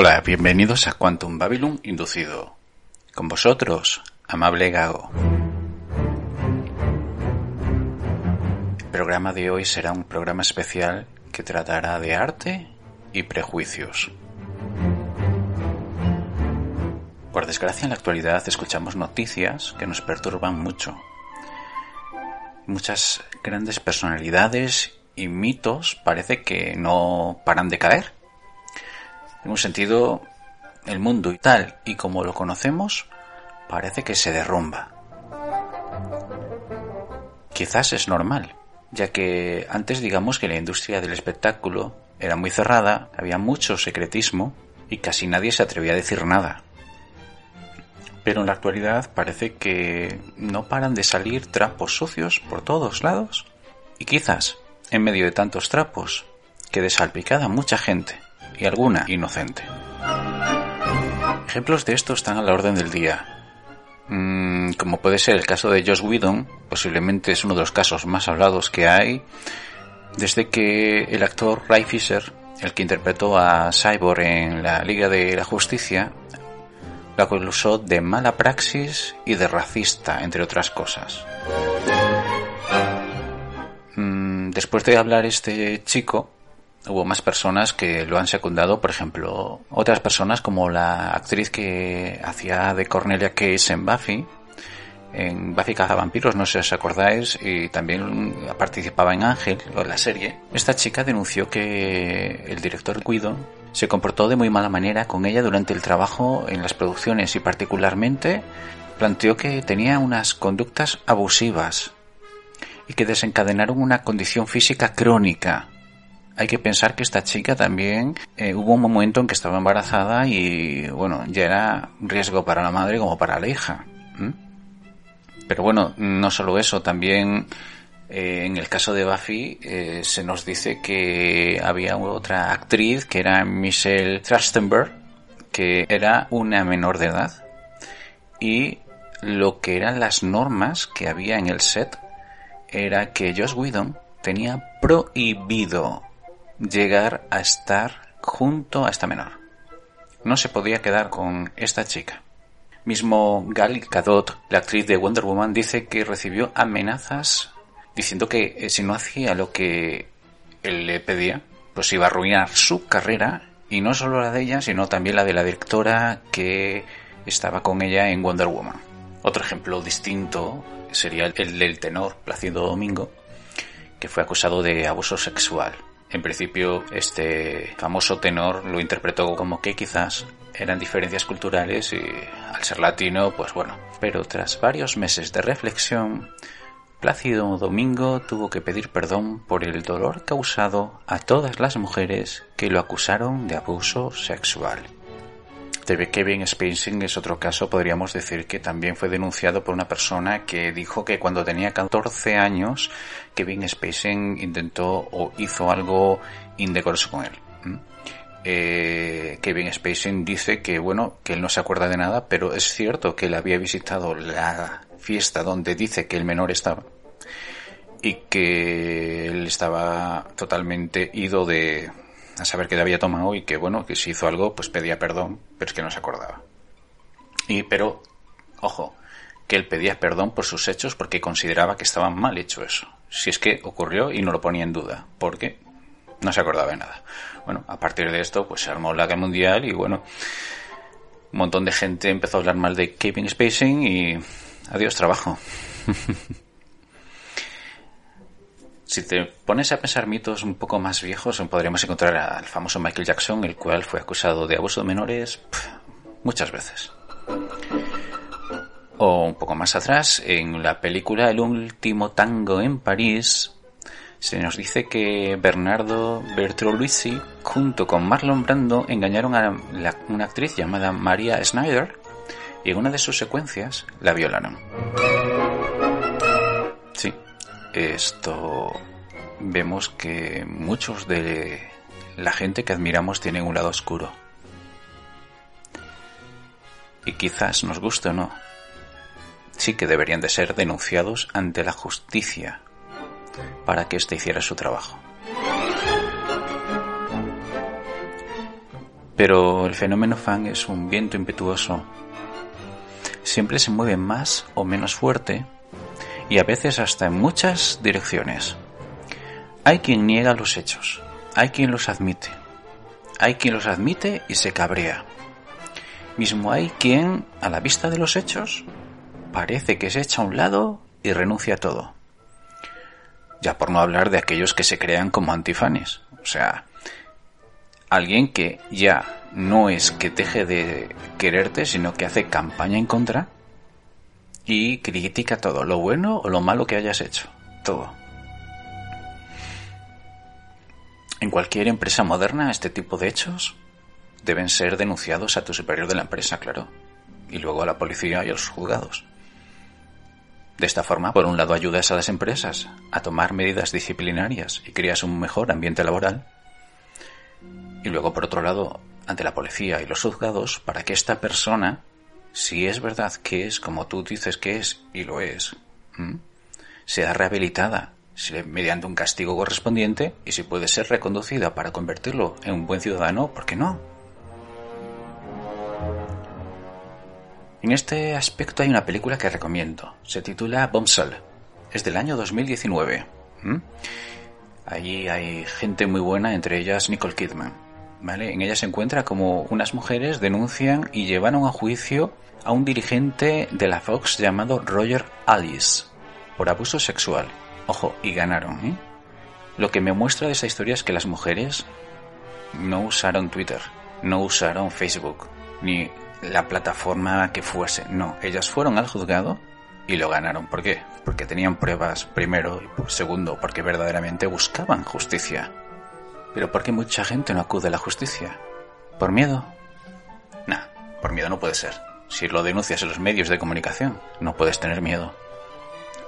Hola, bienvenidos a Quantum Babylon Inducido. Con vosotros, amable Gago. El programa de hoy será un programa especial que tratará de arte y prejuicios. Por desgracia, en la actualidad escuchamos noticias que nos perturban mucho. Muchas grandes personalidades y mitos parece que no paran de caer un sentido, el mundo y tal y como lo conocemos parece que se derrumba. Quizás es normal, ya que antes digamos que la industria del espectáculo era muy cerrada, había mucho secretismo y casi nadie se atrevía a decir nada. Pero en la actualidad parece que no paran de salir trapos sucios por todos lados y quizás, en medio de tantos trapos, quede salpicada mucha gente y alguna inocente. Ejemplos de esto están a la orden del día. Mm, como puede ser el caso de Josh Whedon, posiblemente es uno de los casos más hablados que hay, desde que el actor Ray Fisher, el que interpretó a Cyborg en la Liga de la Justicia, lo acusó de mala praxis y de racista, entre otras cosas. Mm, después de hablar este chico, hubo más personas que lo han secundado, por ejemplo, otras personas como la actriz que hacía de Cornelia Case en Buffy, en Buffy Cazavampiros, no sé si os acordáis, y también participaba en Ángel, la serie. Esta chica denunció que el director Guido se comportó de muy mala manera con ella durante el trabajo en las producciones y particularmente planteó que tenía unas conductas abusivas y que desencadenaron una condición física crónica hay que pensar que esta chica también eh, hubo un momento en que estaba embarazada y bueno, ya era riesgo para la madre como para la hija. Pero bueno, no solo eso, también eh, en el caso de Buffy eh, se nos dice que había otra actriz que era Michelle Trachtenberg, que era una menor de edad y lo que eran las normas que había en el set era que Josh Whedon tenía prohibido llegar a estar junto a esta menor. No se podía quedar con esta chica. Mismo Gal Gadot, la actriz de Wonder Woman, dice que recibió amenazas diciendo que eh, si no hacía lo que él le pedía, pues iba a arruinar su carrera y no solo la de ella, sino también la de la directora que estaba con ella en Wonder Woman. Otro ejemplo distinto sería el del tenor Placido Domingo, que fue acusado de abuso sexual. En principio, este famoso tenor lo interpretó como que quizás eran diferencias culturales y al ser latino, pues bueno. Pero tras varios meses de reflexión, Plácido Domingo tuvo que pedir perdón por el dolor causado a todas las mujeres que lo acusaron de abuso sexual. Kevin Spacing es otro caso, podríamos decir que también fue denunciado por una persona que dijo que cuando tenía 14 años Kevin Spacing intentó o hizo algo indecoroso con él. Eh, Kevin Spacing dice que bueno, que él no se acuerda de nada, pero es cierto que él había visitado la fiesta donde dice que el menor estaba y que él estaba totalmente ido de, a saber que le había tomado y que bueno, que si hizo algo, pues pedía perdón, pero es que no se acordaba. Y pero, ojo, que él pedía perdón por sus hechos porque consideraba que estaba mal hecho eso. Si es que ocurrió y no lo ponía en duda, porque no se acordaba de nada. Bueno, a partir de esto, pues se armó la guerra mundial y bueno, un montón de gente empezó a hablar mal de Keeping Spacing y adiós trabajo. Si te pones a pensar mitos un poco más viejos, podríamos encontrar al famoso Michael Jackson, el cual fue acusado de abuso de menores muchas veces. O un poco más atrás, en la película El último tango en París, se nos dice que Bernardo Bertolucci, junto con Marlon Brando, engañaron a una actriz llamada Maria Snyder y en una de sus secuencias la violaron. Esto vemos que muchos de la gente que admiramos tienen un lado oscuro. Y quizás nos guste o no, sí que deberían de ser denunciados ante la justicia para que éste hiciera su trabajo. Pero el fenómeno fan es un viento impetuoso. Siempre se mueve más o menos fuerte y a veces hasta en muchas direcciones. Hay quien niega los hechos, hay quien los admite, hay quien los admite y se cabrea. Mismo hay quien, a la vista de los hechos, parece que se echa a un lado y renuncia a todo. Ya por no hablar de aquellos que se crean como antifanes. O sea, alguien que ya no es que deje de quererte, sino que hace campaña en contra y critica todo, lo bueno o lo malo que hayas hecho. Todo. En cualquier empresa moderna, este tipo de hechos deben ser denunciados a tu superior de la empresa, claro, y luego a la policía y a los juzgados. De esta forma, por un lado, ayudas a las empresas a tomar medidas disciplinarias y creas un mejor ambiente laboral, y luego, por otro lado, ante la policía y los juzgados, para que esta persona, si es verdad que es como tú dices que es, y lo es, sea rehabilitada mediante un castigo correspondiente y si puede ser reconducida para convertirlo en un buen ciudadano, ¿por qué no? En este aspecto hay una película que recomiendo. Se titula Bombshell. Es del año 2019. Allí hay gente muy buena, entre ellas Nicole Kidman. ¿Vale? En ella se encuentra como unas mujeres denuncian y llevaron a juicio a un dirigente de la Fox llamado Roger Alice por abuso sexual. Ojo, y ganaron. ¿eh? Lo que me muestra de esa historia es que las mujeres no usaron Twitter, no usaron Facebook, ni la plataforma que fuese. No, ellas fueron al juzgado y lo ganaron. ¿Por qué? Porque tenían pruebas, primero, y segundo, porque verdaderamente buscaban justicia. Pero ¿por qué mucha gente no acude a la justicia? ¿Por miedo? Nah, por miedo no puede ser. Si lo denuncias en los medios de comunicación, no puedes tener miedo.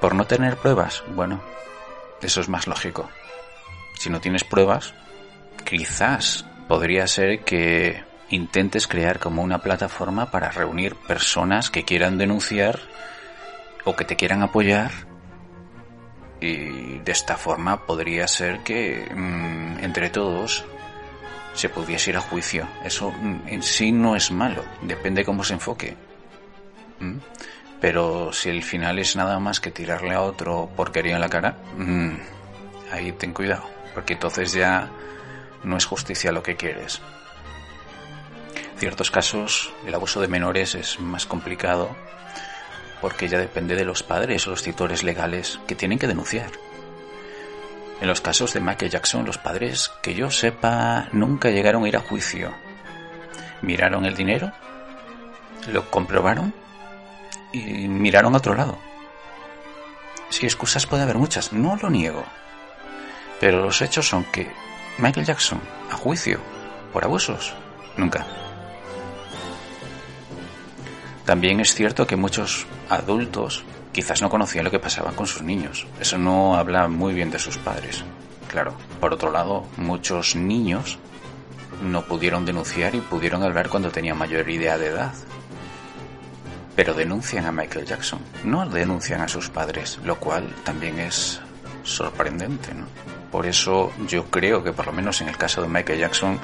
¿Por no tener pruebas? Bueno, eso es más lógico. Si no tienes pruebas, quizás podría ser que intentes crear como una plataforma para reunir personas que quieran denunciar o que te quieran apoyar y de esta forma podría ser que mm, entre todos se pudiese ir a juicio. Eso mm, en sí no es malo, depende cómo se enfoque. ¿Mm? Pero si el final es nada más que tirarle a otro porquería en la cara, ahí ten cuidado, porque entonces ya no es justicia lo que quieres ciertos casos el abuso de menores es más complicado porque ya depende de los padres o los titulares legales que tienen que denunciar. En los casos de Michael Jackson, los padres, que yo sepa, nunca llegaron a ir a juicio. Miraron el dinero, lo comprobaron y miraron a otro lado. Si excusas puede haber muchas, no lo niego. Pero los hechos son que Michael Jackson, a juicio, por abusos, nunca. También es cierto que muchos adultos quizás no conocían lo que pasaba con sus niños. Eso no habla muy bien de sus padres. Claro, por otro lado, muchos niños no pudieron denunciar y pudieron hablar cuando tenían mayoría de edad. Pero denuncian a Michael Jackson, no denuncian a sus padres, lo cual también es sorprendente, ¿no? Por eso yo creo que por lo menos en el caso de Michael Jackson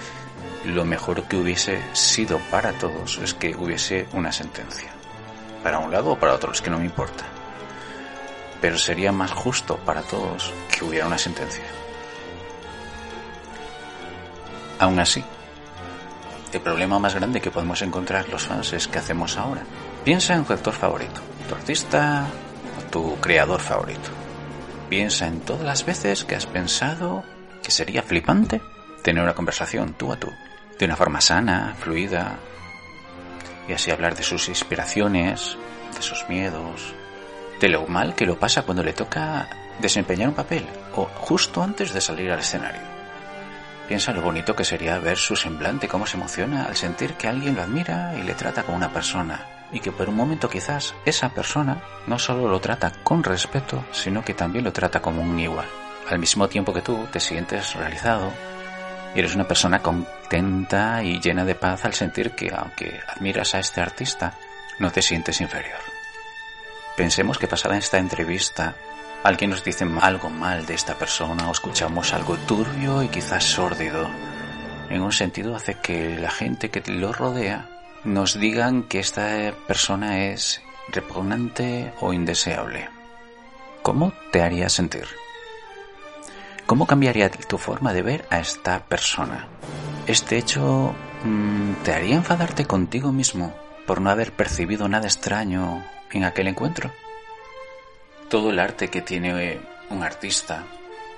lo mejor que hubiese sido para todos es que hubiese una sentencia. Para un lado o para otro, es que no me importa. Pero sería más justo para todos que hubiera una sentencia. Aún así, el problema más grande que podemos encontrar los fans es qué hacemos ahora. Piensa en tu actor favorito, tu artista o tu creador favorito. Piensa en todas las veces que has pensado que sería flipante tener una conversación tú a tú de una forma sana, fluida, y así hablar de sus inspiraciones, de sus miedos, de lo mal que lo pasa cuando le toca desempeñar un papel o justo antes de salir al escenario. Piensa lo bonito que sería ver su semblante, cómo se emociona al sentir que alguien lo admira y le trata como una persona, y que por un momento quizás esa persona no solo lo trata con respeto, sino que también lo trata como un igual. Al mismo tiempo que tú te sientes realizado, y eres una persona contenta y llena de paz al sentir que, aunque admiras a este artista, no te sientes inferior. Pensemos que pasada esta entrevista, alguien nos dice algo mal de esta persona o escuchamos algo turbio y quizás sórdido. En un sentido hace que la gente que lo rodea nos digan que esta persona es repugnante o indeseable. ¿Cómo te haría sentir? ¿Cómo cambiaría tu forma de ver a esta persona? Este hecho mm, te haría enfadarte contigo mismo por no haber percibido nada extraño en aquel encuentro. Todo el arte que tiene un artista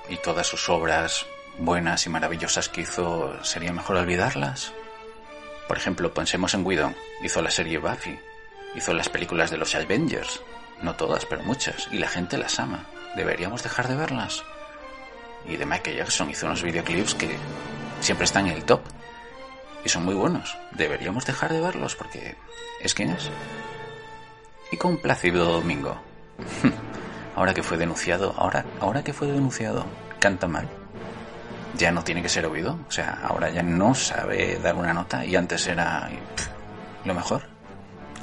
y todas sus obras buenas y maravillosas que hizo, ¿sería mejor olvidarlas? Por ejemplo, pensemos en Whedon. Hizo la serie Buffy. Hizo las películas de los Avengers. No todas, pero muchas. Y la gente las ama. ¿Deberíamos dejar de verlas? Y de Michael Jackson hizo unos videoclips que siempre están en el top. Y son muy buenos. Deberíamos dejar de verlos porque es quien es. Y con Plácido Domingo. ahora que fue denunciado, ahora, ahora que fue denunciado, canta mal ya no tiene que ser oído. O sea, ahora ya no sabe dar una nota y antes era lo mejor.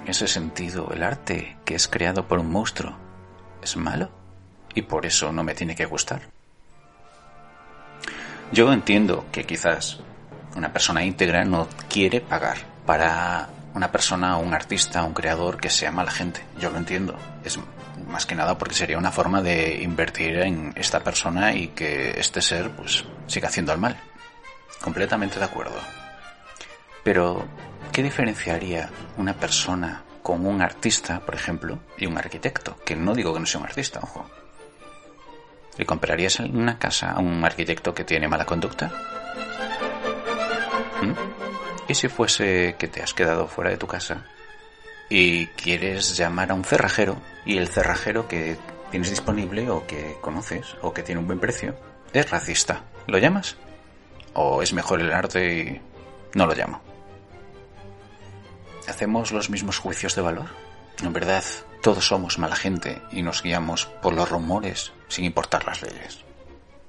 En ese sentido, el arte que es creado por un monstruo es malo y por eso no me tiene que gustar. Yo entiendo que quizás una persona íntegra no quiere pagar para una persona, un artista, un creador que sea mala gente. Yo lo entiendo. Es más que nada porque sería una forma de invertir en esta persona y que este ser pues siga haciendo el mal. Completamente de acuerdo. Pero, ¿qué diferenciaría una persona con un artista, por ejemplo, y un arquitecto? Que no digo que no sea un artista, ojo. ¿Le comprarías una casa a un arquitecto que tiene mala conducta? ¿Mm? ¿Y si fuese que te has quedado fuera de tu casa y quieres llamar a un cerrajero y el cerrajero que tienes disponible o que conoces o que tiene un buen precio es racista. ¿Lo llamas? ¿O es mejor el arte y no lo llamo? ¿Hacemos los mismos juicios de valor? En verdad, todos somos mala gente y nos guiamos por los rumores sin importar las leyes.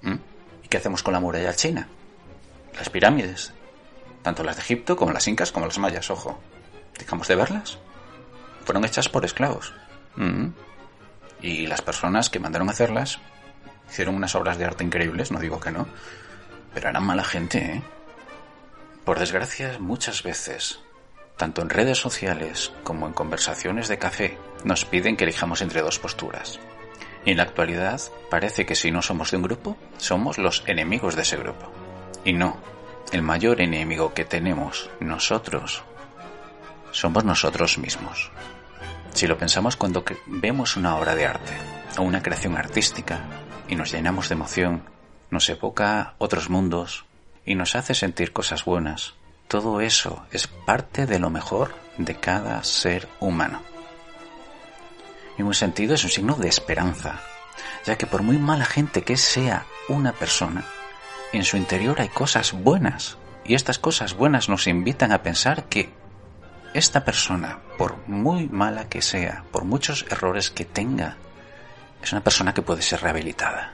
¿Mm? ¿Y qué hacemos con la muralla china? Las pirámides. Tanto las de Egipto como las incas como las mayas, ojo. ¿Dejamos de verlas? fueron hechas por esclavos. Mm. Y las personas que mandaron a hacerlas hicieron unas obras de arte increíbles, no digo que no, pero eran mala gente, ¿eh? Por desgracia, muchas veces, tanto en redes sociales como en conversaciones de café, nos piden que elijamos entre dos posturas. Y en la actualidad parece que si no somos de un grupo, somos los enemigos de ese grupo. Y no, el mayor enemigo que tenemos nosotros somos nosotros mismos. Si lo pensamos cuando vemos una obra de arte o una creación artística y nos llenamos de emoción, nos evoca otros mundos y nos hace sentir cosas buenas, todo eso es parte de lo mejor de cada ser humano. En un sentido es un signo de esperanza, ya que por muy mala gente que sea una persona, en su interior hay cosas buenas y estas cosas buenas nos invitan a pensar que esta persona, por muy mala que sea, por muchos errores que tenga, es una persona que puede ser rehabilitada.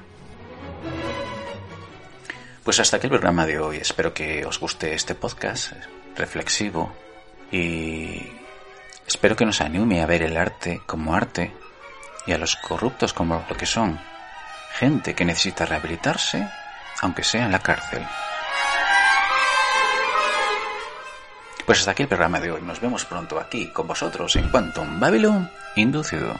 Pues hasta aquí el programa de hoy. Espero que os guste este podcast reflexivo y espero que nos anime a ver el arte como arte y a los corruptos como lo que son. Gente que necesita rehabilitarse, aunque sea en la cárcel. Pues hasta aquí el programa de hoy. Nos vemos pronto aquí con vosotros en Quantum Babylon Inducido.